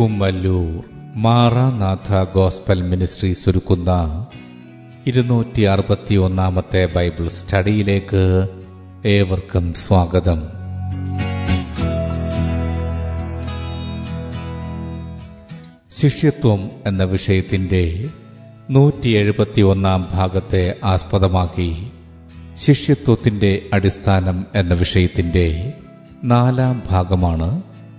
Kummallur Maranatha Gospel ministry ഒരുക്കുന്ന ഇരുന്നൂറ്റി അറുപത്തി ഒന്നാമത്തെ ബൈബിൾ സ്റ്റഡിയിലേക്ക് ഏവർക്കും സ്വാഗതം. ശിഷ്യത്വം എന്ന വിഷയത്തിന്റെ നൂറ്റി എഴുപത്തി ഒന്നാം ഭാഗത്തെ ആസ്പദമാക്കി ശിഷ്യത്വത്തിന്റെ അടിസ്ഥാനം എന്ന വിഷയത്തിന്റെ നാലാം ഭാഗമാണ്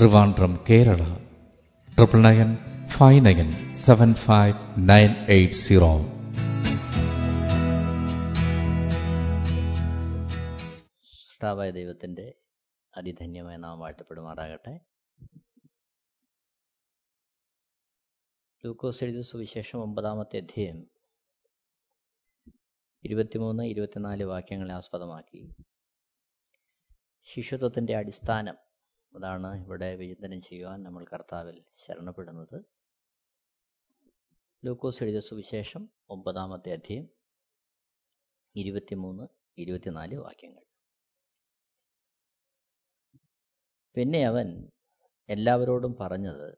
Trivandrum Kerala triple nine five nine seven five nine eight zero സൃഷ്ടാവായ ദൈവത്തിന്റെ അതിധന്യമായ നാം വാഴ്ത്തപ്പെടുമാറാകട്ടെ. ലൂക്കോസ് എഴുതിയ സുവിശേഷം ഒമ്പതാമത്തെ അധ്യയം ഇരുപത്തിമൂന്ന് ഇരുപത്തിനാല് വാക്യങ്ങളെ ആസ്പദമാക്കി. ശിശുത്വത്തിന്റെ അടിസ്ഥാനം അതാണ് ഇവിടെ വിചിന്തനം ചെയ്യുവാൻ നമ്മൾ കർത്താവിൽ ശരണപ്പെടുന്നത്. ലൂക്കോസ് എഴുതിയ സുവിശേഷം ഒമ്പതാമത്തെ അധ്യയം ഇരുപത്തിമൂന്ന് ഇരുപത്തിനാല് വാക്യങ്ങൾ. പിന്നെ അവൻ എല്ലാവരോടും പറഞ്ഞത്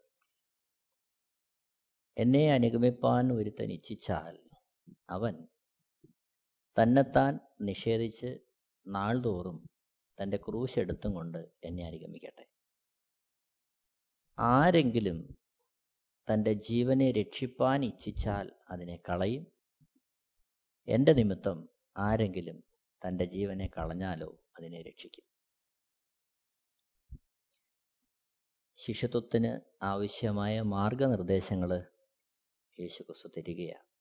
എന്നെ അനുഗമിപ്പാൻ ഒരുത്തൻ ഇച്ഛിച്ചാൽ അവൻ തന്നെത്താൻ നിഷേധിച്ച് നാൾതോറും തന്റെ ക്രൂശ് എടുത്തും കൊണ്ട് എന്നെ അനുഗമിക്കട്ടെ. ആരെങ്കിലും തന്റെ ജീവനെ രക്ഷിപ്പാൻ ഇച്ഛിച്ചാൽ അതിനെ കളയും. എന്റെ നിമിത്തം ആരെങ്കിലും തന്റെ ജീവനെ കളഞ്ഞാലോ അതിനെ രക്ഷിക്കും. ശിഷ്യത്വത്തിന് ആവശ്യമായ മാർഗനിർദ്ദേശങ്ങൾ യേശുക്രിസ്തു തരികയാണ്.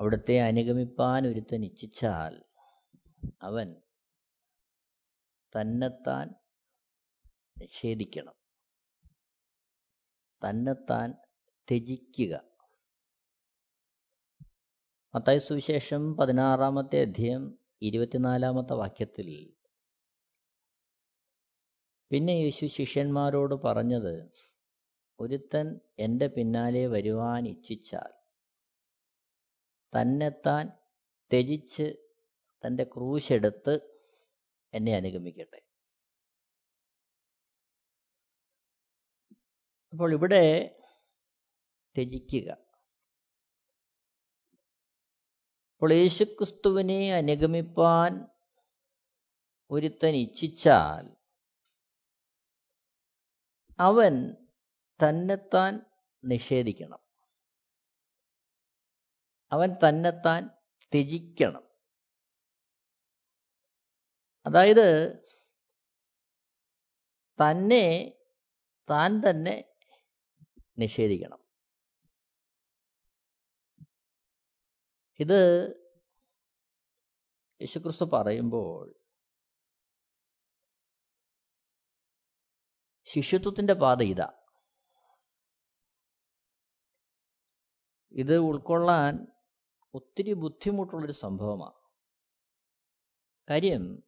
അവിടുത്തെ അനുഗമിപ്പാൻ ഒരുത്തൻ ഇച്ഛിച്ചാൽ അവൻ തന്നെത്താൻ നിഷേധിക്കണം. തന്നെത്താൻ ത്യജിക്കുക. മത്തായ സുവിശേഷം പതിനാറാമത്തെ അധ്യയം ഇരുപത്തിനാലാമത്തെ വാക്യത്തിൽ പിന്നെ യേശു ശിഷ്യന്മാരോട് പറഞ്ഞത് ഒരുത്തൻ എന്റെ പിന്നാലെ വരുവാൻ ഇച്ഛിച്ചാൽ തന്നെത്താൻ ത്യജിച്ച് തന്റെ ക്രൂശെടുത്ത് എന്നെ അനുഗമിക്കട്ടെ. അപ്പോൾ ഇവിടെ ത്യജിക്കുക. അപ്പോൾ യേശുക്രിസ്തുവിനെ അനുഗമിപ്പാൻ ഒരുത്തൻ ഇച്ഛിച്ചാൽ അവൻ തന്നെത്താൻ നിഷേധിക്കണം. അവൻ തന്നെത്താൻ ത്യജിക്കണം. അതായത് തന്നെ താൻ തന്നെ നിഷേധിക്കണം. ഇത് യേശുക്രിസ്തു പറയുമ്പോൾ ശിഷ്യത്വത്തിന്റെ പാത ഇതാ. ഇത് ഉൾക്കൊള്ളാൻ ഒത്തിരി ബുദ്ധിമുട്ടുള്ളൊരു സംഭവമാണ്. കാര്യം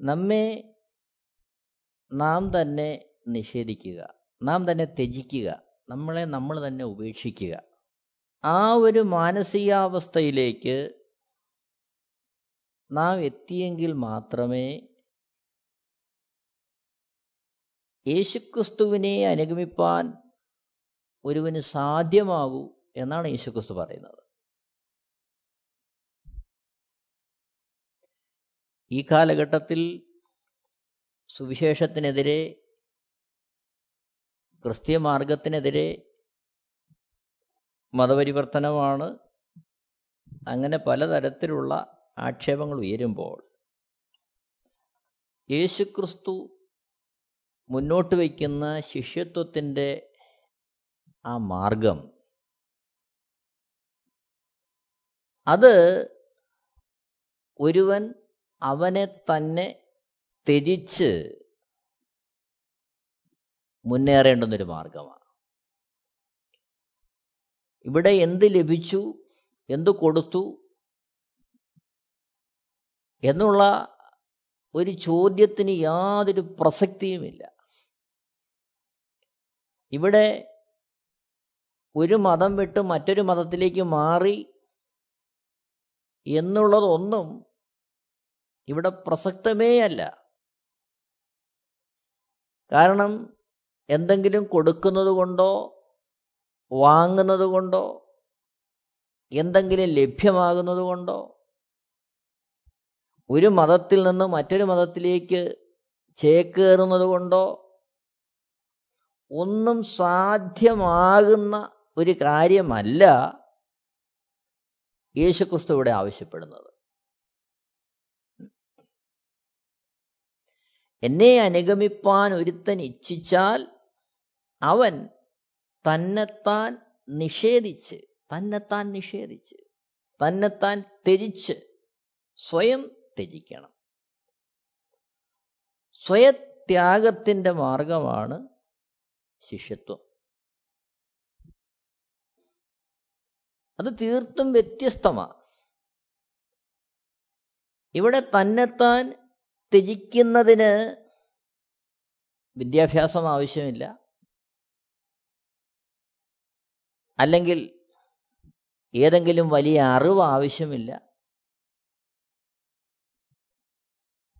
നമ്മെ നാം തന്നെ നിഷേധിക്കുക നാം തന്നെ ത്യജിക്കുക നമ്മളെ നമ്മൾ തന്നെ ഉപേക്ഷിക്കുക. ആ ഒരു മാനസികാവസ്ഥയിലേക്ക് നാം എത്തിയെങ്കിൽ മാത്രമേ യേശുക്രിസ്തുവിനെ അനുഗമിപ്പാൻ ഒരുവന് സാധ്യമാകൂ. എന്നാണ് യേശുക്രിസ്തു പറയുന്നത്. ഈ കാലഘട്ടത്തിൽ സുവിശേഷത്തിനെതിരെ ക്രിസ്തീയ മാർഗത്തിനെതിരെ മതപരിവർത്തനമാണ് അങ്ങനെ പലതരത്തിലുള്ള ആക്ഷേപങ്ങൾ ഉയരുമ്പോൾ യേശുക്രിസ്തു മുന്നോട്ട് വയ്ക്കുന്ന ശിഷ്യത്വത്തിന്റെ ആ മാർഗം അത് ഒരുവൻ അവനെ തന്നെ ത്യജിച്ച് മുന്നേറേണ്ടുന്നൊരു മാർഗമാണ്. ഇവിടെ എന്ത് ലഭിച്ചു? എന്ത് കൊടുത്തു? എന്നുള്ള ഒരു ചോദ്യത്തിന് യാതൊരു പ്രസക്തിയുമില്ല. ഇവിടെ ഒരു മതം വിട്ട് മറ്റൊരു മതത്തിലേക്ക് മാറി എന്നുള്ളതൊന്നും ഇവിടെ പ്രസക്തമേ അല്ല. കാരണം എന്തെങ്കിലും കൊടുക്കുന്നത് കൊണ്ടോ വാങ്ങുന്നത് കൊണ്ടോ എന്തെങ്കിലും ലഭ്യമാകുന്നത് കൊണ്ടോ ഒരു മതത്തിൽ നിന്ന് മറ്റൊരു മതത്തിലേക്ക് ചേക്കേറുന്നത് കൊണ്ടോ ഒന്നും സാധ്യമാകുന്ന ഒരു കാര്യമല്ല യേശുക്രിസ്തു ഇവിടെ ആവശ്യപ്പെടുന്നത്. എന്നെ അനുഗമിപ്പാൻ ഒരുത്തൻ ഇച്ഛിച്ചാൽ അവൻ തന്നെത്താൻ നിഷേധിച്ച് തന്നെത്താൻ നിഷേധിച്ച് തന്നെത്താൻ ത്യജിച്ച് സ്വയം ത്യജിക്കണം. സ്വയത്യാഗത്തിന്റെ മാർഗമാണ് ശിഷ്യത്വം. അത് തീർത്തും വ്യത്യസ്തമാണ് ഇവിടെ തന്നെത്താൻ ത്യജിക്കുന്നതിന് വിദ്യാഭ്യാസം ആവശ്യമില്ല. അല്ലെങ്കിൽ ഏതെങ്കിലും വലിയ അറിവ് ആവശ്യമില്ല.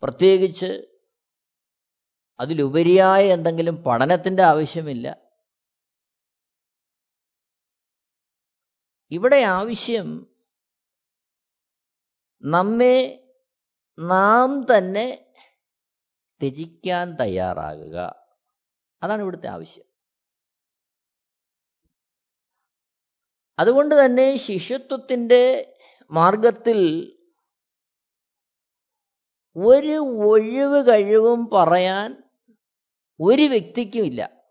പ്രത്യേകിച്ച് അതിലുപരിയായ എന്തെങ്കിലും പഠനത്തിന്റെ ആവശ്യമില്ല. ഇവിടെ ആവശ്യം നമ്മെ നാം തന്നെ ത്യജിക്കാൻ തയ്യാറാകുക. അതാണ് ഇവിടുത്തെ ആവശ്യം. അതുകൊണ്ട് തന്നെ ശിഷ്യത്വത്തിന്റെ മാർഗത്തിൽ ഒരു ഒഴിവ് കഴിവും പറയാൻ ഒരു വ്യക്തിക്കുമില്ല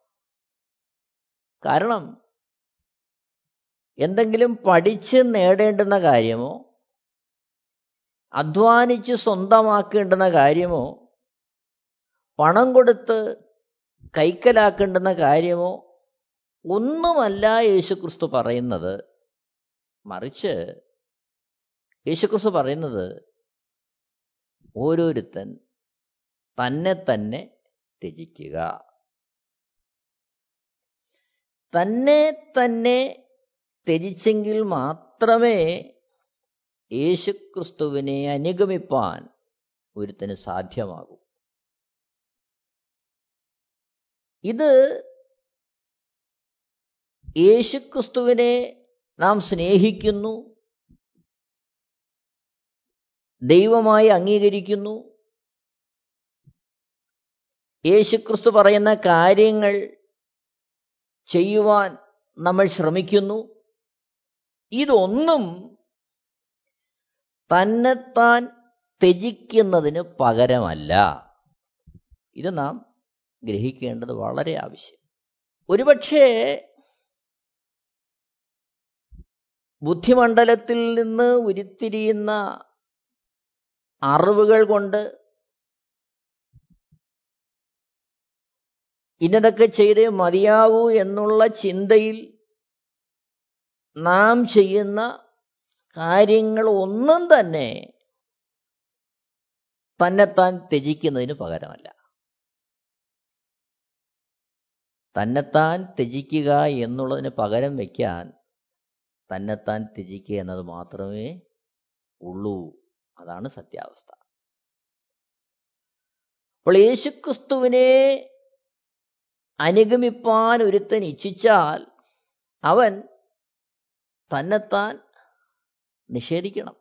കാരണം എന്തെങ്കിലും പഠിച്ച് നേടേണ്ടുന്ന കാര്യമോ അധ്വാനിച്ച് സ്വന്തമാക്കേണ്ടുന്ന കാര്യമോ പണം കൊടുത്ത് കൈക്കലാക്കേണ്ടുന്ന കാര്യമോ ഒന്നുമല്ല യേശുക്രിസ്തു പറയുന്നത്. മറിച്ച് യേശുക്രിസ്തു പറയുന്നത് ഓരോരുത്തൻ തന്നെ തന്നെ ത്യജിക്കുക. തന്നെ തന്നെ ത്യജിച്ചെങ്കിൽ മാത്രമേ യേശുക്രിസ്തുവിനെ അനുഗമിപ്പാൻ ഒരുത്തിന് സാധ്യമാകൂ. ഇത് യേശുക്രിസ്തുവിനെ നാം സ്നേഹിക്കുന്നു ദൈവമായി അംഗീകരിക്കുന്നു. യേശുക്രിസ്തു പറയുന്ന കാര്യങ്ങൾ ചെയ്യുവാൻ നമ്മൾ ശ്രമിക്കുന്നു. ഇതൊന്നും തന്നെത്താൻ ത്യജിക്കുന്നതിന് പകരമല്ല. ഇത് നാം ഗ്രഹിക്കേണ്ടത് വളരെ ആവശ്യം. ഒരുപക്ഷേ ബുദ്ധിമണ്ഡലത്തിൽ നിന്ന് ഉരുത്തിരിയുന്ന അറിവുകൾ കൊണ്ട് ഇന്നതൊക്കെ ചെയ്തേ മതിയാകൂ എന്നുള്ള ചിന്തയിൽ നാം ചെയ്യുന്ന കാര്യങ്ങൾ ഒന്നും തന്നെ തന്നെത്താൻ ത്യജിക്കുന്നതിന് പകരമല്ല. തന്നെത്താൻ ത്യജിക്കുക എന്നുള്ളതിന് പകരം വയ്ക്കാൻ തന്നെത്താൻ ത്യജിക്കുക എന്നത് മാത്രമേ ഉള്ളൂ. അതാണ് സത്യാവസ്ഥ. അപ്പോൾ യേശുക്രിസ്തുവിനെ അനുഗമിപ്പാൻ ഒരുത്തൻ ഇച്ഛിച്ചാൽ അവൻ തന്നെത്താൻ നിഷേധിക്കണം.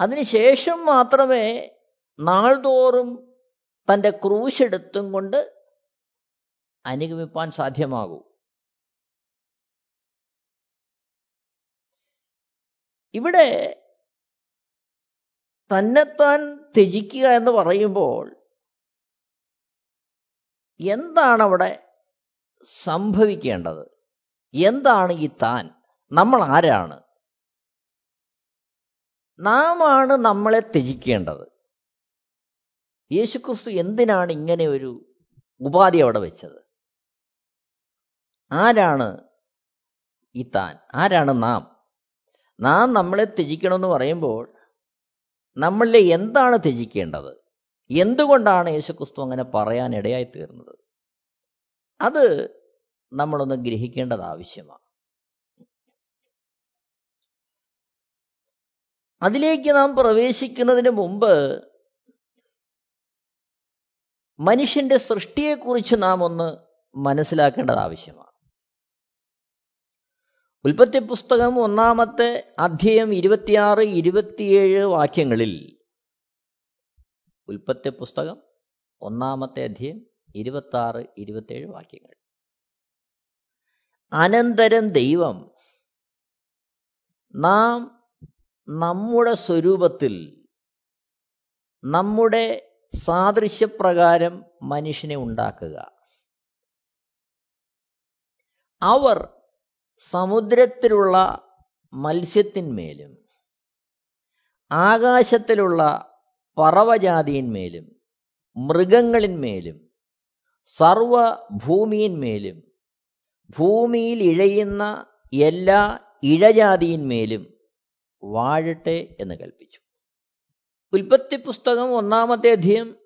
അതിനുശേഷം മാത്രമേ നാൾതോറും തന്റെ ക്രൂശെടുത്തും കൊണ്ട് അനുഗമിപ്പാൻ സാധ്യമാകൂ. ഇവിടെ തന്നെത്താൻ ത്യജിക്കുക എന്ന് പറയുമ്പോൾ എന്താണ് അവിടെ സംഭവിക്കേണ്ടത്? എന്താണ് ഈ താൻ? നമ്മൾ ആരാണ്? നാം ആണ് നമ്മളെ ത്യജിക്കേണ്ടത്. യേശുക്രിസ്തു എന്തിനാണ് ഇങ്ങനെ ഒരു ഉപാധി അവിടെ വെച്ചത്? ആരാണ് ഈ താൻ? ആരാണ് നാം? നാം നമ്മളെ ത്യജിക്കണമെന്ന് പറയുമ്പോൾ നമ്മളിലെ എന്താണ് ത്യജിക്കേണ്ടത്? എന്തുകൊണ്ടാണ് യേശുക്രിസ്തു അങ്ങനെ പറയാൻ ഇടയായി തീർന്നത് അത് നമ്മളൊന്ന് ഗ്രഹിക്കേണ്ടത് ആവശ്യമാണ്. അതിലേക്ക് നാം പ്രവേശിക്കുന്നതിന് മുമ്പ് മനുഷ്യന്റെ സൃഷ്ടിയെക്കുറിച്ച് നാം ഒന്ന് മനസ്സിലാക്കേണ്ടത് ആവശ്യമാണ്. ഉൽപ്പത്തി പുസ്തകം ഒന്നാമത്തെ അധ്യയം ഇരുപത്തിയാറ് ഇരുപത്തിയേഴ് വാക്യങ്ങളിൽ ഉൽപ്പത്തി പുസ്തകം ഒന്നാമത്തെ അധ്യയം ഇരുപത്തി ആറ് ഇരുപത്തിയേഴ് വാക്യങ്ങൾ. അനന്തരം ദൈവം നാം നമ്മുടെ സ്വരൂപത്തിൽ നമ്മുടെ സാദൃശ്യപ്രകാരം മനുഷ്യനെ ഉണ്ടാക്കുക. അവർ സമുദ്രത്തിലുള്ള മത്സ്യത്തിന്മേലും ആകാശത്തിലുള്ള പറവജാതിയിന്മേലും മൃഗങ്ങളിന്മേലും സർവഭൂമിയിന്മേലും ഭൂമിയിൽ ഇഴയുന്ന എല്ലാ ഇഴജാതിയിന്മേലും വാഴട്ടെ എന്ന് കൽപ്പിച്ചു. ഉൽപ്പത്തി പുസ്തകം ഒന്നാമത്തെ അധ്യയം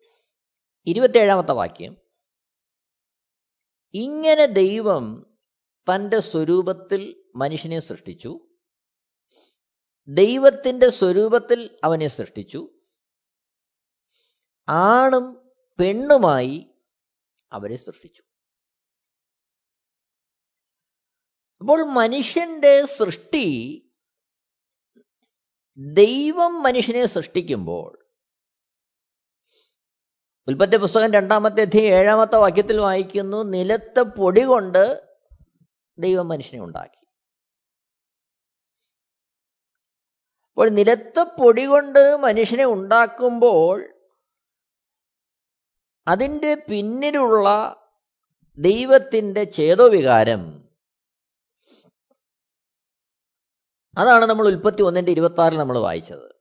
ഇരുപത്തേഴാമത്തെ വാക്യം. ഇങ്ങനെ ദൈവം തന്റെ സ്വരൂപത്തിൽ മനുഷ്യനെ സൃഷ്ടിച്ചു. ദൈവത്തിന്റെ സ്വരൂപത്തിൽ അവനെ സൃഷ്ടിച്ചു. ആണും പെണ്ണുമായി അവരെ സൃഷ്ടിച്ചു. അപ്പോൾ മനുഷ്യന്റെ സൃഷ്ടി ദൈവം മനുഷ്യനെ സൃഷ്ടിക്കുമ്പോൾ ഉൽപ്പത്തി പുസ്തകം രണ്ടാമത്തെ അധ്യയം ഏഴാമത്തെ വാക്യത്തിൽ വായിക്കുന്നു നിലത്തെ പൊടി കൊണ്ട് ദൈവം മനുഷ്യനെ ഉണ്ടാക്കി. അപ്പോൾ നിലത്തെ പൊടി കൊണ്ട് മനുഷ്യനെ ഉണ്ടാക്കുമ്പോൾ അതിന്റെ പിന്നിലുള്ള ദൈവത്തിന്റെ ചേതോവികാരം. അതാണ് നമ്മൾ ഉൽപ്പത്തി ഒന്നിന്റെ ഇരുപത്തി നമ്മൾ വായിച്ചത്.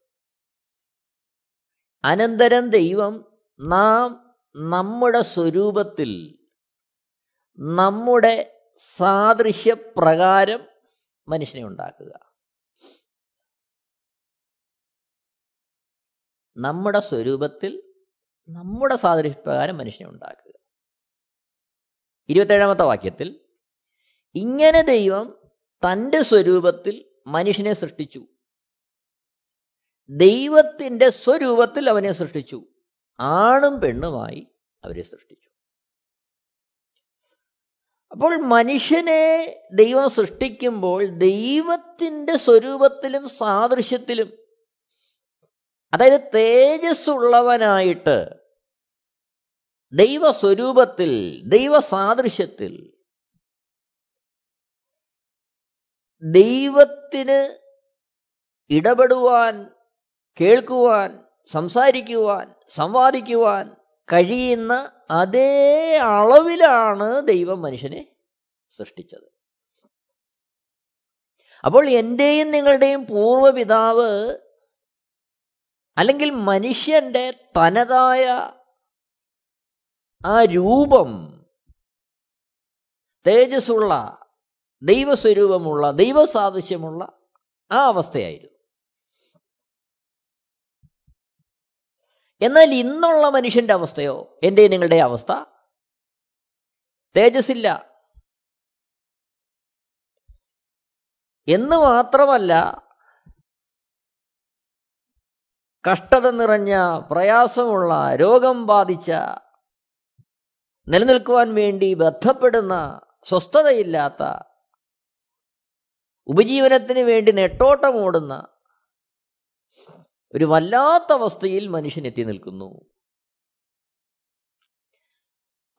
അനന്തരം ദൈവം നാം നമ്മുടെ സ്വരൂപത്തിൽ നമ്മുടെ സാദൃശ്യപ്രകാരം മനുഷ്യനെ ഉണ്ടാക്കുക. നമ്മുടെ സ്വരൂപത്തിൽ നമ്മുടെ സാദൃശ്യപ്രകാരം മനുഷ്യനെ ഉണ്ടാക്കുക. ഇരുപത്തേഴാമത്തെ വാക്യത്തിൽ ഇങ്ങനെ ദൈവം തന്റെ സ്വരൂപത്തിൽ മനുഷ്യനെ സൃഷ്ടിച്ചു. ദൈവത്തിന്റെ സ്വരൂപത്തിൽ അവനെ സൃഷ്ടിച്ചു. ആണും പെണ്ണുമായി അവരെ സൃഷ്ടിച്ചു. അപ്പോൾ മനുഷ്യനെ ദൈവം സൃഷ്ടിക്കുമ്പോൾ ദൈവത്തിന്റെ സ്വരൂപത്തിലും സാദൃശ്യത്തിലും അതായത് തേജസ്സുള്ളവനായിട്ട് ദൈവസ്വരൂപത്തിൽ ദൈവസാദൃശ്യത്തിൽ ദൈവത്തിന് ഇടപെടുവാൻ കേൾക്കുവാൻ സംസാരിക്കുവാൻ സംവാദിക്കുവാൻ കഴിയുന്ന അതേ അളവിലാണ് ദൈവം മനുഷ്യനെ സൃഷ്ടിച്ചത്. അപ്പോൾ എന്റെയും നിങ്ങളുടെയും പൂർവപിതാവ് അല്ലെങ്കിൽ മനുഷ്യന്റെ തനതായ ആ രൂപം തേജസ്സുള്ള ദൈവസ്വരൂപമുള്ള ദൈവസാദൃശ്യമുള്ള ആ അവസ്ഥയായിരുന്നു. എന്നാൽ ഇന്നുള്ള മനുഷ്യന്റെ അവസ്ഥയോ എന്റെ നിങ്ങളുടെ അവസ്ഥ? തേജസ്സില്ല. എന്ന് മാത്രമല്ല കഷ്ടത നിറഞ്ഞ പ്രയാസമുള്ള രോഗം ബാധിച്ച നിലനിൽക്കുവാൻ വേണ്ടി ബന്ധപ്പെടുന്ന സ്വസ്ഥതയില്ലാത്ത ഉപജീവനത്തിന് വേണ്ടി നെട്ടോട്ടമോടുന്ന ഒരു വല്ലാത്ത അവസ്ഥയിൽ മനുഷ്യൻ എത്തി നിൽക്കുന്നു.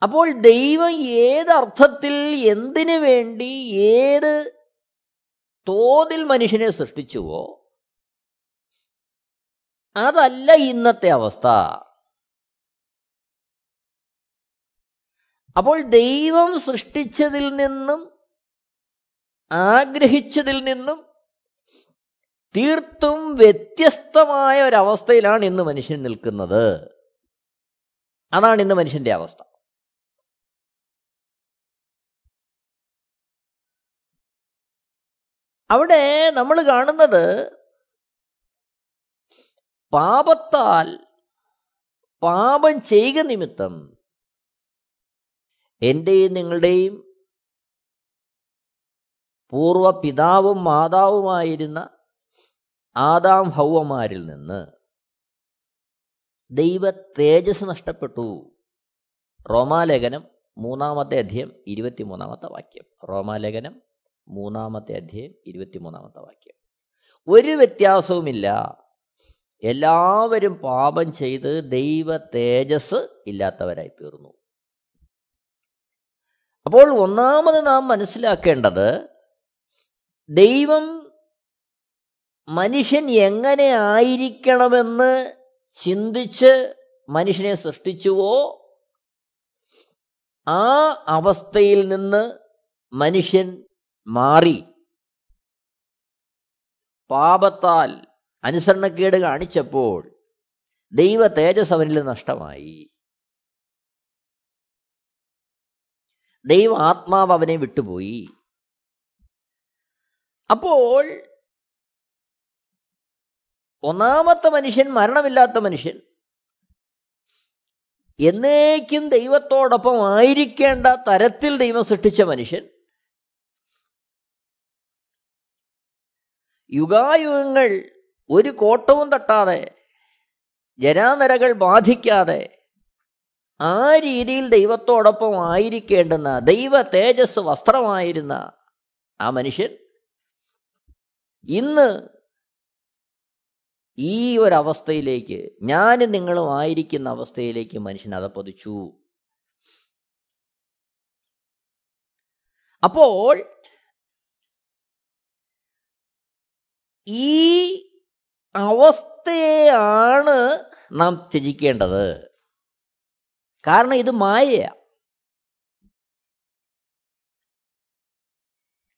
അപ്പോൾ ദൈവം ഏതർത്ഥത്തിൽ എന്തിനു വേണ്ടി ഏത് തോതിൽ മനുഷ്യനെ സൃഷ്ടിച്ചുവോ അതല്ല ഇന്നത്തെ അവസ്ഥ. അപ്പോൾ ദൈവം സൃഷ്ടിച്ചതിൽ നിന്നും ആഗ്രഹിച്ചതിൽ നിന്നും തീർത്തും വ്യത്യസ്തമായ ഒരവസ്ഥയിലാണ് ഇന്ന് മനുഷ്യൻ നിൽക്കുന്നത്. അതാണ് ഇന്ന് മനുഷ്യന്റെ അവസ്ഥ. അവിടെ നമ്മൾ കാണുന്നത് പാപത്താൽ പാപം ചെയ്യുക നിമിത്തം എന്റെയും നിങ്ങളുടെയും പൂർവ പിതാവും മാതാവുമായിരുന്ന ആദാം ഹൗവമാരിൽ നിന്ന് ദൈവ തേജസ് നഷ്ടപ്പെട്ടു. റോമാലേഖനം മൂന്നാമത്തെ അധ്യയം ഇരുപത്തിമൂന്നാമത്തെ വാക്യം. റോമാലേഖനം മൂന്നാമത്തെ അധ്യയം ഇരുപത്തിമൂന്നാമത്തെ വാക്യം. ഒരു വ്യത്യാസവുമില്ല. എല്ലാവരും പാപം ചെയ്ത് ദൈവ തേജസ് ഇല്ലാത്തവരായി തീർന്നു അപ്പോൾ ഒന്നാമത് നാം മനസ്സിലാക്കേണ്ടത് ദൈവം മനുഷ്യൻ എങ്ങനെ ആയിരിക്കണമെന്ന് ചിന്തിച്ച് മനുഷ്യനെ സൃഷ്ടിച്ചുവോ? ആ അവസ്ഥയിൽ നിന്ന് മനുഷ്യൻ മാറി. പാപത്താൽ അനുസരണക്കേട് കാണിച്ചപ്പോൾ ദൈവ തേജസ് അവനിൽ നഷ്ടമായി. ദൈവ ആത്മാവ് അവനെ വിട്ടുപോയി. അപ്പോൾ ഒന്നാമത്തെ മനുഷ്യൻ മരണമില്ലാത്ത മനുഷ്യൻ എന്നേക്കും ദൈവത്തോടൊപ്പം ആയിരിക്കേണ്ട തരത്തിൽ ദൈവം സൃഷ്ടിച്ച മനുഷ്യൻ യുഗായുഗങ്ങൾ ഒരു കോട്ടവും തട്ടാതെ ജനാനരകൾ ബാധിക്കാതെ ആ രീതിയിൽ ദൈവത്തോടൊപ്പം ആയിരിക്കേണ്ടുന്ന ദൈവ തേജസ് വസ്ത്രമായിരുന്ന ആ മനുഷ്യൻ ഇന്ന് ഈ ഒരവസ്ഥയിലേക്ക് ഞാനും നിങ്ങളും ആയിരിക്കുന്ന അവസ്ഥയിലേക്ക് മനുഷ്യൻ അതപ്പതിച്ചു അപ്പോൾ ഈ അവസ്ഥയാണ് നാം ത്യജിക്കേണ്ടത്. കാരണം ഇത് മായയാണ്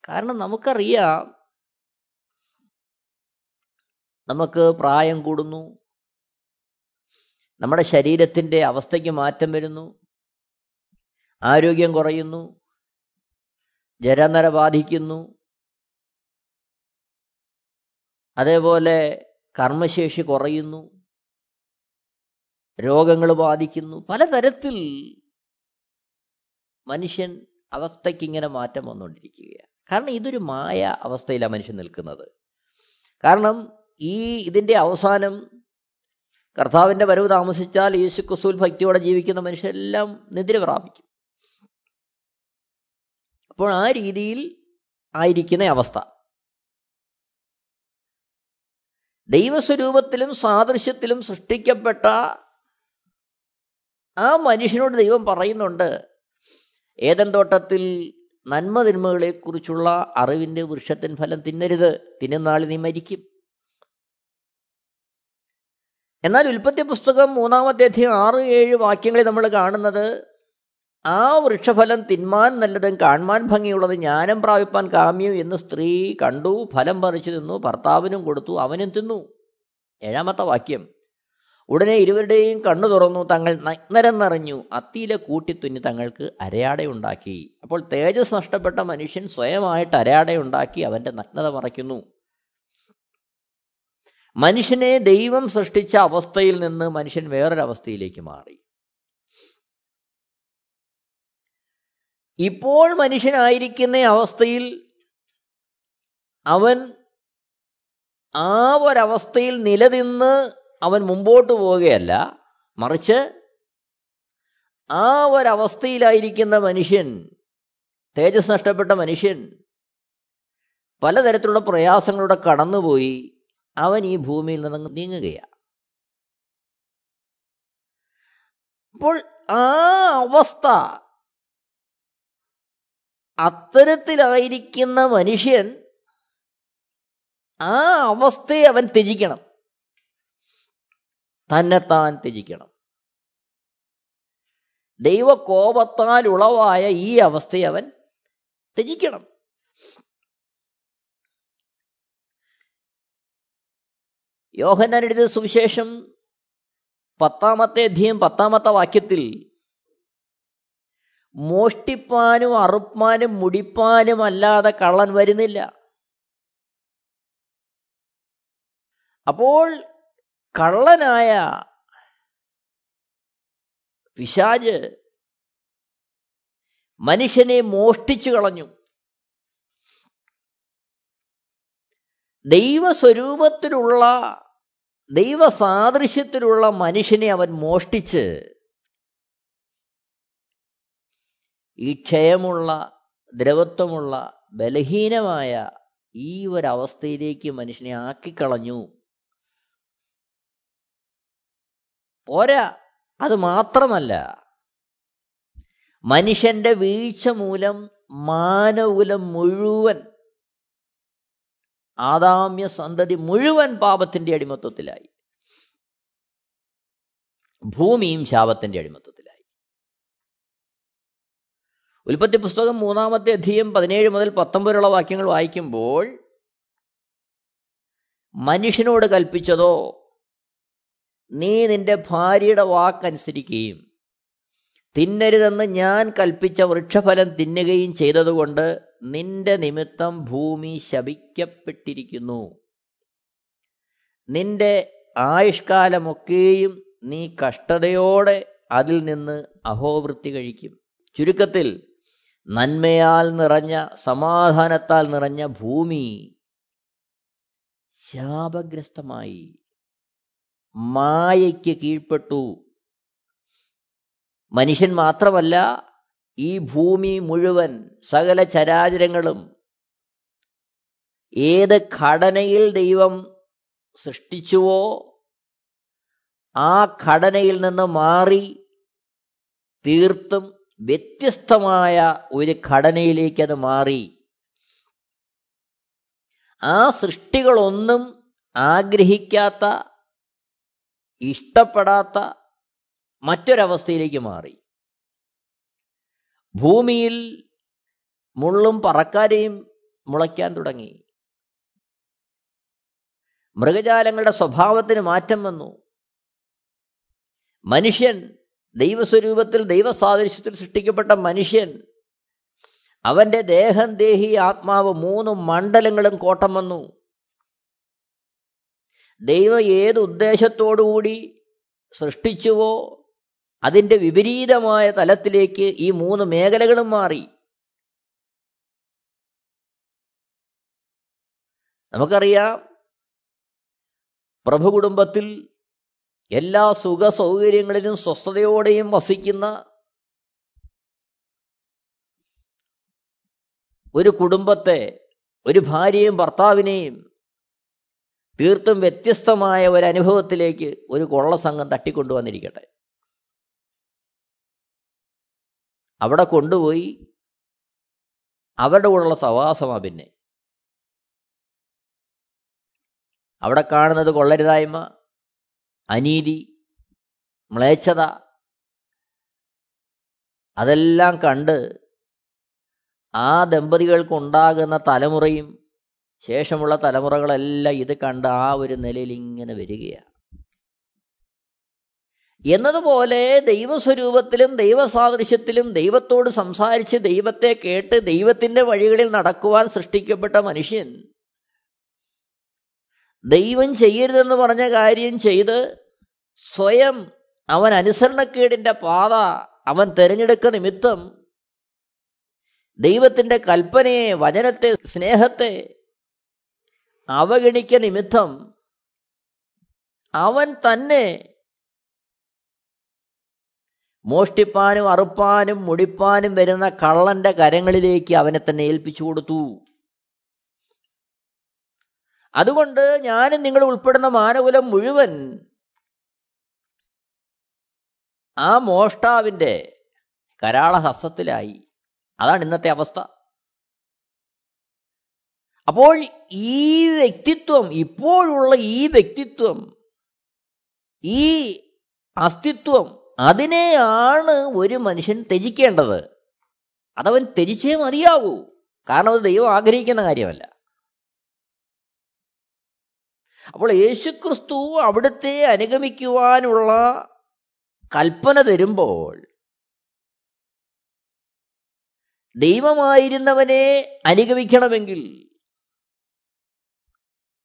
കാരണം നമുക്കറിയാം നമുക്ക് പ്രായം കൂടുന്നു നമ്മുടെ ശരീരത്തിന്റെ അവസ്ഥയ്ക്ക് മാറ്റം വരുന്നു ആരോഗ്യം കുറയുന്നു ജരനര ബാധിക്കുന്നു. അതേപോലെ കർമ്മശേഷി കുറയുന്നു രോഗങ്ങൾ ബാധിക്കുന്നു. പലതരത്തിൽ മനുഷ്യൻ അവസ്ഥയ്ക്ക് ഇങ്ങനെ മാറ്റം വന്നുകൊണ്ടിരിക്കുകയാണ്. കാരണം ഇതൊരു മായ അവസ്ഥയിലാണ് മനുഷ്യൻ നിൽക്കുന്നത്. കാരണം ഈ ഇതിന്റെ അവസാനം കർത്താവിന്റെ വരവ് താമസിച്ചാൽ യേശു കുസൂൽ ഭക്തിയോടെ ജീവിക്കുന്ന മനുഷ്യരെല്ലാം നിദ്ര പ്രാപിക്കും. അപ്പോൾ ആ രീതിയിൽ ആയിരിക്കുന്ന അവസ്ഥ. ദൈവസ്വരൂപത്തിലും സാദൃശ്യത്തിലും സൃഷ്ടിക്കപ്പെട്ട ആ മനുഷ്യനോട് ദൈവം പറയുന്നുണ്ട് ഏതൻ തോട്ടത്തിൽ നന്മതിന്മകളെക്കുറിച്ചുള്ള അറിവിന്റെ വൃക്ഷത്തിൻ ഫലം തിന്നരുത് തിന്നുന്നാൾ നീ മരിക്കും. എന്നാൽ ഉൽപ്പത്തി പുസ്തകം മൂന്നാമത്തെ അധ്യയം ആറ് ഏഴ് വാക്യങ്ങളിൽ നമ്മൾ കാണുന്നത് ആ വൃക്ഷഫലം തിന്മാൻ നല്ലതും കാൺമാൻ ഭംഗിയുള്ളത് ജ്ഞാനം പ്രാപിപ്പാൻ കാമ്യം എന്ന് സ്ത്രീ കണ്ടു ഫലം പറിച്ചു തിന്നു ഭർത്താവിനും കൊടുത്തു അവനും തിന്നു. ഏഴാമത്തെ വാക്യം. ഉടനെ ഇരുവരുടെയും കണ്ണു തുറന്നു തങ്ങൾ നഗ്നരെന്നറിഞ്ഞു അത്തിയിലെ കൂട്ടിത്തുന്നി തങ്ങൾക്ക് അരയാടയുണ്ടാക്കി. അപ്പോൾ തേജസ് നഷ്ടപ്പെട്ട മനുഷ്യൻ സ്വയമായിട്ട് അരയാടയുണ്ടാക്കി അവന്റെ നഗ്നത മറയ്ക്കുന്നു. മനുഷ്യനെ ദൈവം സൃഷ്ടിച്ച അവസ്ഥയിൽ നിന്ന് മനുഷ്യൻ വേറൊരവസ്ഥയിലേക്ക് മാറി. ഇപ്പോൾ മനുഷ്യനായിരിക്കുന്ന അവസ്ഥയിൽ അവൻ ആ ഒരവസ്ഥയിൽ നിലനിന്ന് അവൻ മുമ്പോട്ട് പോവുകയല്ല. മറിച്ച് ആ ഒരവസ്ഥയിലായിരിക്കുന്ന മനുഷ്യൻ തേജസ് നഷ്ടപ്പെട്ട മനുഷ്യൻ പലതരത്തിലുള്ള പ്രയാസങ്ങളുടെ കടന്നുപോയി അവൻ ഈ ഭൂമിയിൽ നിന്ന് നീങ്ങുകയാണ് അപ്പോൾ ആ അവസ്ഥ അത്തരത്തിലായിരിക്കുന്ന മനുഷ്യൻ ആ അവസ്ഥയെ അവൻ ത്യജിക്കണം. തന്നെത്താൻ ത്യജിക്കണം. ദൈവകോപത്താൽ ഉളവായ ഈ അവസ്ഥയെ അവൻ ത്യജിക്കണം. യോഹന്നാൻ എഴുതിയ സുവിശേഷം പത്താമത്തെ അധ്യയം പത്താമത്തെ വാക്യത്തിൽ മോഷ്ടിപ്പാനും അറുപ്പാനും മുടിപ്പാനും അല്ലാതെ കള്ളൻ വരുന്നില്ല. അപ്പോൾ കള്ളനായ പിശാജ് മനുഷ്യനെ മോഷ്ടിച്ചു കളഞ്ഞു. ദൈവസ്വരൂപത്തിലുള്ള ദൈവസാദൃശ്യത്തിലുള്ള മനുഷ്യനെ അവൻ മോഷ്ടിച്ച് ഈ ക്ഷയമുള്ള ദ്രവത്വമുള്ള ബലഹീനമായ ഈ ഒരവസ്ഥയിലേക്ക് മനുഷ്യനെ ആക്കിക്കളഞ്ഞു. പോരാ അത് മാത്രമല്ല. മനുഷ്യന്റെ വീഴ്ച മൂലം മാനകുലം മുഴുവൻ ആദാമ്യ സന്തതി മുഴുവൻ പാപത്തിന്റെ അടിമത്വത്തിലായി ഭൂമിയും ശാപത്തിന്റെ അടിമത്വത്തിലായി ഉൽപ്പത്തി പുസ്തകം മൂന്നാമത്തെ അധ്യയം പതിനേഴ് മുതൽ പത്തൊമ്പതിലുള്ള വാക്യങ്ങൾ വായിക്കുമ്പോൾ മനുഷ്യനോട് കൽപ്പിച്ചതോ നീ നിന്റെ ഭാര്യയുടെ വാക്കനുസരിക്കുകയും തിന്നരുതെന്ന് ഞാൻ കൽപ്പിച്ച വൃക്ഷഫലം തിന്നുകയും ചെയ്തതുകൊണ്ട് നിന്റെ നിമിത്തം ഭൂമി ശപിക്കപ്പെട്ടിരിക്കുന്നു. നിന്റെ ആയുഷ്കാലമൊക്കെയും നീ കഷ്ടതയോടെ അതിൽ നിന്ന് അഹോവൃത്തി കഴിക്കും. ചുരുക്കത്തിൽ നന്മയാൽ നിറഞ്ഞ സമാധാനത്താൽ നിറഞ്ഞ ഭൂമി ശാപഗ്രസ്തമായി മായയ്ക്ക് കീഴ്പ്പെട്ടു. മനുഷ്യൻ മാത്രമല്ല ഈ ഭൂമി മുഴുവൻ സകല ചരാചരങ്ങളും ഏത് ഘടനയിൽ ദൈവം സൃഷ്ടിച്ചുവോ ആ ഘടനയിൽ നിന്ന് മാറി തീർത്തും വ്യത്യസ്തമായ ഒരു ഘടനയിലേക്ക് അത് മാറി. ആ സൃഷ്ടികളൊന്നും ആഗ്രഹിക്കാത്ത ഇഷ്ടപ്പെടാത്ത മറ്റൊരവസ്ഥയിലേക്ക് മാറി. ഭൂമിയിൽ മുള്ളും പറക്കാരെയും മുളയ്ക്കാൻ തുടങ്ങി. മൃഗജാലങ്ങളുടെ സ്വഭാവത്തിന് മാറ്റം വന്നു. മനുഷ്യൻ ദൈവസ്വരൂപത്തിൽ ദൈവസാദൃശ്യത്തിൽ സൃഷ്ടിക്കപ്പെട്ട മനുഷ്യൻ അവന്റെ ദേഹം ദേഹി ആത്മാവ് മൂന്ന് മണ്ഡലങ്ങളും കോട്ടം വന്നു. ദൈവം ഏത് ഉദ്ദേശത്തോടുകൂടി സൃഷ്ടിച്ചുവോ അതിന്റെ വിപരീതമായ തലത്തിലേക്ക് ഈ മൂന്ന് മേഖലകളും മാറി. നമുക്കറിയാം പ്രഭു കുടുംബത്തിൽ എല്ലാ സുഖ സൗകര്യങ്ങളിലും സ്വസ്ഥതയോടെയും വസിക്കുന്ന ഒരു കുടുംബത്തെ ഒരു ഭാര്യയും ഭർത്താവിനെയും തീർത്തും വ്യത്യസ്തമായ ഒരു അനുഭവത്തിലേക്ക് ഒരു കൊള്ള കൊള്ളസംഘം തട്ടിക്കൊണ്ടുവന്നിരിക്കട്ടെ. അവിടെ കൊണ്ടുപോയി അവരുടെ കൂടെയുള്ള സവാസമാ പിന്നെ. അവിടെ കാണുന്നത് കൊള്ളരുതായ്മ അനീതി മ്ലേച്ഛത അതെല്ലാം കണ്ട് ആ ദമ്പതികൾക്കുണ്ടാകുന്ന തലമുറയും ശേഷമുള്ള തലമുറകളെല്ലാം ഇത് കണ്ട് ആ ഒരു നിലയിൽ ഇങ്ങനെ വരികയാണ്. എന്നതുപോലെ ദൈവസ്വരൂപത്തിലും ദൈവസാദൃശ്യത്തിലും ദൈവത്തോട് സംസാരിച്ച് ദൈവത്തെ കേട്ട് ദൈവത്തിന്റെ വഴികളിൽ നടക്കുവാൻ സൃഷ്ടിക്കപ്പെട്ട മനുഷ്യൻ ദൈവം ചെയ്യരുതെന്ന് പറഞ്ഞ കാര്യം ചെയ്ത് സ്വയം അവൻ അനുസരണക്കേടിന്റെ പാത അവൻ തിരഞ്ഞെടുക്ക നിമിത്തം ദൈവത്തിന്റെ കൽപ്പനയെ വചനത്തെ സ്നേഹത്തെ അവഗണിക്ക നിമിത്തം അവൻ തന്നെ മോഷ്ടിപ്പാനും അറുപ്പാനും മുടിപ്പാനും വരുന്ന കള്ളന്റെ കരങ്ങളിലേക്ക് അവനെ തന്നെ ഏൽപ്പിച്ചു കൊടുത്തു. അതുകൊണ്ട് ഞാനും നിങ്ങൾ ഉൾപ്പെടുന്ന മാനകുലം മുഴുവൻ ആ മോഷ്ടാവിന്റെ കരാളഹസ്തത്തിലായി അതാണ് ഇന്നത്തെ അവസ്ഥ. അപ്പോൾ ഈ വ്യക്തിത്വം ഇപ്പോഴുള്ള ഈ വ്യക്തിത്വം ഈ അസ്തിത്വം അതിനെയാണ് ഒരു മനുഷ്യൻ ത്യജിക്കേണ്ടത്. അതവൻ ത്യജിച്ചേ മതിയാകൂ കാരണം അത് ദൈവം ആഗ്രഹിക്കുന്ന കാര്യമല്ല. അപ്പോൾ യേശുക്രിസ്തു അവിടുത്തെ അനുഗമിക്കുവാനുള്ള കൽപ്പന തരുമ്പോൾ ദൈവമായിരുന്നവനെ അനുഗമിക്കണമെങ്കിൽ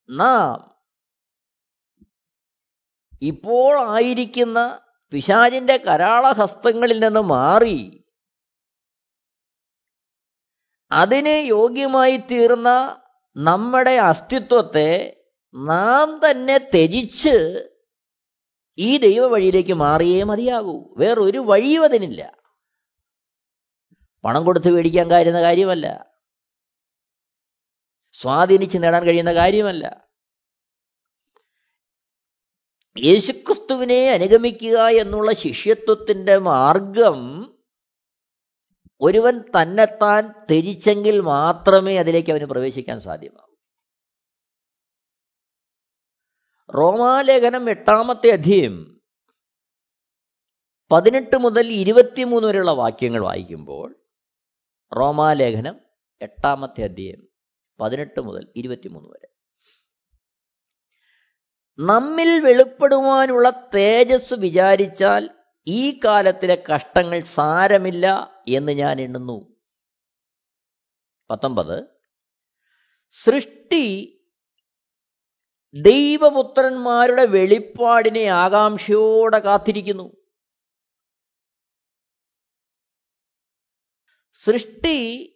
നാം ഇപ്പോൾ ആയിരിക്കുന്ന പിശാചിന്റെ കരാളഹസ്തങ്ങളിൽ നിന്ന് മാറി അതിന് യോഗ്യമായി തീർന്ന നമ്മുടെ അസ്തിത്വത്തെ നാം തന്നെ ത്യജിച്ച് ഈ ദൈവ വഴിയിലേക്ക് മാറിയേ മതിയാകൂ. വേറൊരു വഴിയും അതിനില്ല. പണം കൊടുത്ത് മേടിക്കാൻ കഴിയുന്ന കാര്യമല്ല. സ്വാധീനിച്ച് നേടാൻ കഴിയുന്ന കാര്യമല്ല. യേശുക്രിസ്തുവിനെ അനുഗമിക്കുക എന്നുള്ള ശിഷ്യത്വത്തിന്റെ മാർഗം ഒരുവൻ തന്നെത്താൻ തിരിച്ചെങ്കിൽ മാത്രമേ അതിലേക്ക് അവന് പ്രവേശിക്കാൻ സാധ്യമാകൂ. റോമാലേഖനം എട്ടാമത്തെ അധ്യയം പതിനെട്ട് മുതൽ ഇരുപത്തിമൂന്ന് വരെയുള്ള വാക്യങ്ങൾ വായിക്കുമ്പോൾ റോമാലേഖനം എട്ടാമത്തെ അധ്യയം പതിനെട്ട് മുതൽ ഇരുപത്തിമൂന്ന് വരെ. നമ്മിൽ വെളിപ്പെടുവാനുള്ള തേജസ് വിചാരിച്ചാൽ ഈ കാലത്തിലെ കഷ്ടങ്ങൾ സാരമില്ല എന്ന് ഞാൻ എണ്ണുന്നു. പത്തൊമ്പത് സൃഷ്ടി ദൈവപുത്രന്മാരുടെ വെളിപ്പാടിനെ ആകാംക്ഷയോടെ കാത്തിരിക്കുന്നു. സൃഷ്ടി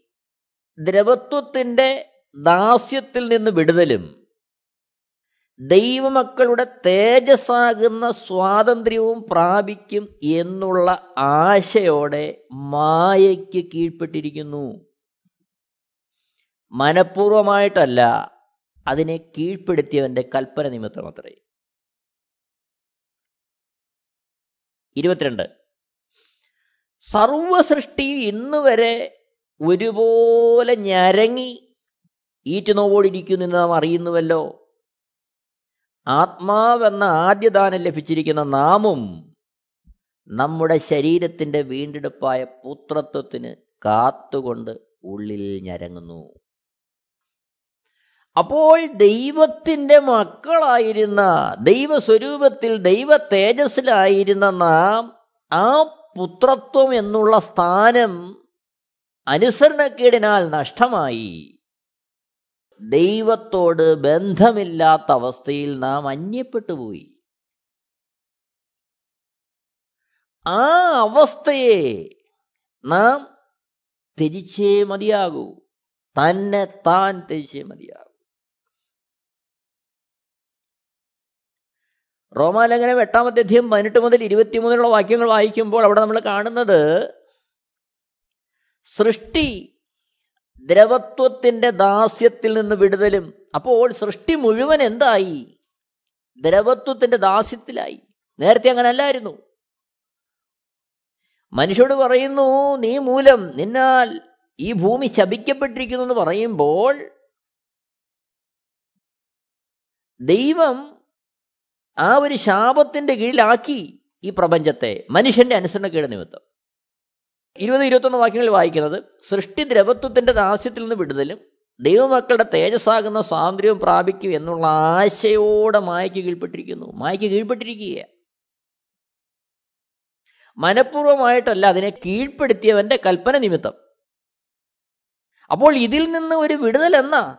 ദ്രവത്വത്തിന്റെ ദാസ്യത്തിൽ നിന്ന് വിടുതലും ദൈവമക്കളുടെ തേജസ്സാകുന്ന സ്വാതന്ത്ര്യവും പ്രാപിക്കും എന്നുള്ള ആശയോടെ മായയ്ക്ക് കീഴ്പ്പെട്ടിരിക്കുന്നു. മനഃപൂർവമായിട്ടല്ല അതിനെ കീഴ്പ്പെടുത്തിയവന്റെ കൽപ്പന നിമിത്തം അത്രേ. ഇരുപത്തിരണ്ട്. സർവസൃഷ്ടി ഇന്ന് വരെ ഒരുപോലെ ഞരങ്ങി ഈറ്റുനോവോടിരിക്കുന്നു എന്ന് നാം അറിയുന്നുവല്ലോ. ആത്മാവെന്ന ആദ്യദാനം ലഭിച്ചിരിക്കുന്ന നാമും നമ്മുടെ ശരീരത്തിന്റെ വീണ്ടെടുപ്പായ പുത്രത്വത്തിന് കാത്തുകൊണ്ട് ഉള്ളിൽ ഞരങ്ങുന്നു. അപ്പോൾ ദൈവത്തിന്റെ മക്കളായിരുന്ന ദൈവസ്വരൂപത്തിൽ ദൈവ തേജസ്സിലായിരുന്ന നാം ആ പുത്രത്വം എന്നുള്ള സ്ഥാനം അനുസരണക്കേടിനാൽ നഷ്ടമായി. ദൈവത്തോട് ബന്ധമില്ലാത്ത അവസ്ഥയിൽ നാം അന്യപ്പെട്ടുപോയി ആ അവസ്ഥയെ നാം തിരിച്ചേ മതിയാകൂ. തന്നെ താൻ തിരിച്ചേ മതിയാകൂ. റോമാലംഘനം എട്ടാമത്തെ അധ്യയം പതിനെട്ട് മുതൽ ഇരുപത്തിമൂന്നിലുള്ള വാക്യങ്ങൾ വായിക്കുമ്പോൾ അവിടെ നമ്മൾ കാണുന്നത് സൃഷ്ടി ദ്രവത്വത്തിന്റെ ദാസ്യത്തിൽ നിന്ന് വിടുതലും. അപ്പോൾ സൃഷ്ടി മുഴുവൻ എന്തായി? ദ്രവത്വത്തിന്റെ ദാസ്യത്തിലായി. നേരത്തെ അങ്ങനെ അല്ലായിരുന്നു. മനുഷ്യോട് പറയുന്നു നീ മൂലം നിന്നാൽ ഈ ഭൂമി ശപിക്കപ്പെട്ടിരിക്കുന്നു എന്ന് പറയുമ്പോൾ ദൈവം ആ ഒരു ശാപത്തിന്റെ കീഴിലാക്കി ഈ പ്രപഞ്ചത്തെ മനുഷ്യന്റെ അനുസരണക്കേട് നിമിത്തം. ഇരുപത് ഇരുപത്തൊന്ന് വാക്യങ്ങൾ വായിക്കുന്നത് സൃഷ്ടി ദ്രവത്വത്തിന്റെ ദാസ്യത്തിൽ നിന്ന് വിടുതലും ദൈവമക്കളുടെ തേജസ്സാകുന്ന സ്വാതന്ത്ര്യവും പ്രാപിക്കും എന്നുള്ള ആശയോടെ മായയ്ക്ക് കീഴ്പ്പെട്ടിരിക്കുന്നു. മായയ്ക്ക് കീഴ്പ്പെട്ടിരിക്കുക മനഃപൂർവമായിട്ടല്ല അതിനെ കീഴ്പ്പെടുത്തിയവന്റെ കൽപ്പന നിമിത്തം. അപ്പോൾ ഇതിൽ നിന്ന് ഒരു വിടുതൽ എന്നാ?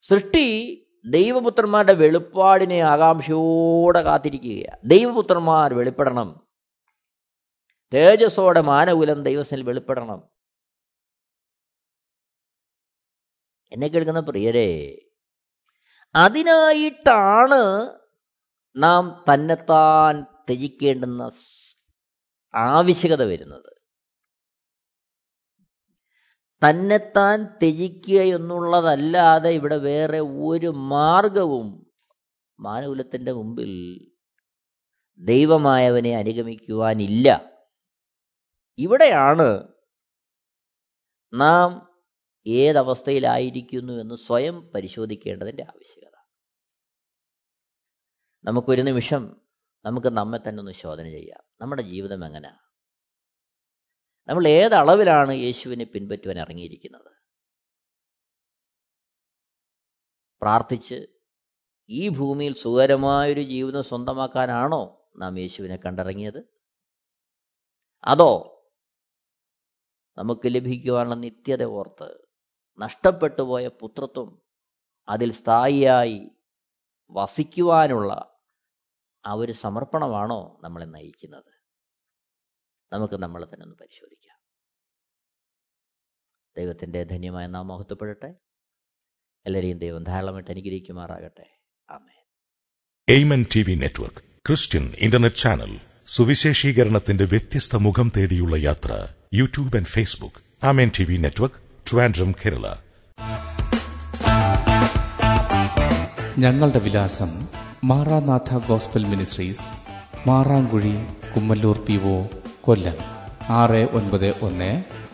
സൃഷ്ടി ദൈവപുത്രന്മാരുടെ വെളിപ്പാടിനെ ആകാംക്ഷയോടെ കാത്തിരിക്കുകയാണ് ദൈവപുത്രന്മാർ വെളിപ്പെടണം. തേജസ്സോടെ മാനകുലം ദൈവത്തിൽ വെളിപ്പെടണം. എന്നെ കേൾക്കുന്ന പ്രിയരെ അതിനായിട്ടാണ് നാം തന്നെത്താൻ ത്യജിക്കേണ്ടുന്ന ആവശ്യകത വരുന്നത്. തന്നെത്താൻ ത്യജിക്കുക എന്നുള്ളതല്ലാതെ ഇവിടെ വേറെ ഒരു മാർഗവും മാനകുലത്തിന്റെ മുമ്പിൽ ദൈവമായവനെ അനുഗമിക്കുവാനില്ല. ഇവിടെയാണ് നാം ഏതവസ്ഥയിലായിരിക്കുന്നു എന്ന് സ്വയം പരിശോധിക്കേണ്ടതിന്റെ ആവശ്യകത. നമുക്കൊരു നിമിഷം നമുക്ക് നമ്മെ തന്നെ ഒന്ന് ശോധന ചെയ്യാം. നമ്മുടെ ജീവിതം എങ്ങനെ നമ്മൾ ഏതളവിലാണ് യേശുവിനെ പിൻപറ്റുവാൻ ഇറങ്ങിയിരിക്കുന്നത്? പ്രാർത്ഥിച്ച് ഈ ഭൂമിയിൽ സുഖകരമായൊരു ജീവിതം സ്വന്തമാക്കാനാണോ നാം യേശുവിനെ കണ്ടിറങ്ങിയത്? അതോ നമുക്ക് ലഭിക്കുവാനുള്ള നിത്യത ഓർത്ത് നഷ്ടപ്പെട്ടു പോയ പുത്രത്വം അതിൽ സ്ഥായിയായി വസിക്കുവാനുള്ള ആ ഒരു സമർപ്പണമാണോ നമ്മളെ നയിക്കുന്നത്? നമുക്ക് നമ്മളെ തന്നെ ഒന്ന് പരിശോധിക്കാം. ദൈവത്തിന്റെ ധന്യമായ നാം മഹത്വപ്പെടട്ടെ. എല്ലാവരെയും ദൈവം ധാരാളമായിട്ട് അനുഗ്രഹിക്കുമാറാകട്ടെ. ആമേ Amen T V network Christian internet channel സുവിശേഷീകരണത്തിന്റെ വ്യത്യസ്ത മുഖം തേടിയുള്ള യാത്ര YouTube and Facebook Amen T V network Trivandrum Kerala. ഞങ്ങളുടെ വിലാസം Maranatha gospel ministries Marankuzhi Kummallur P O Kollam. ആറ് ഒൻപത് ഒന്ന്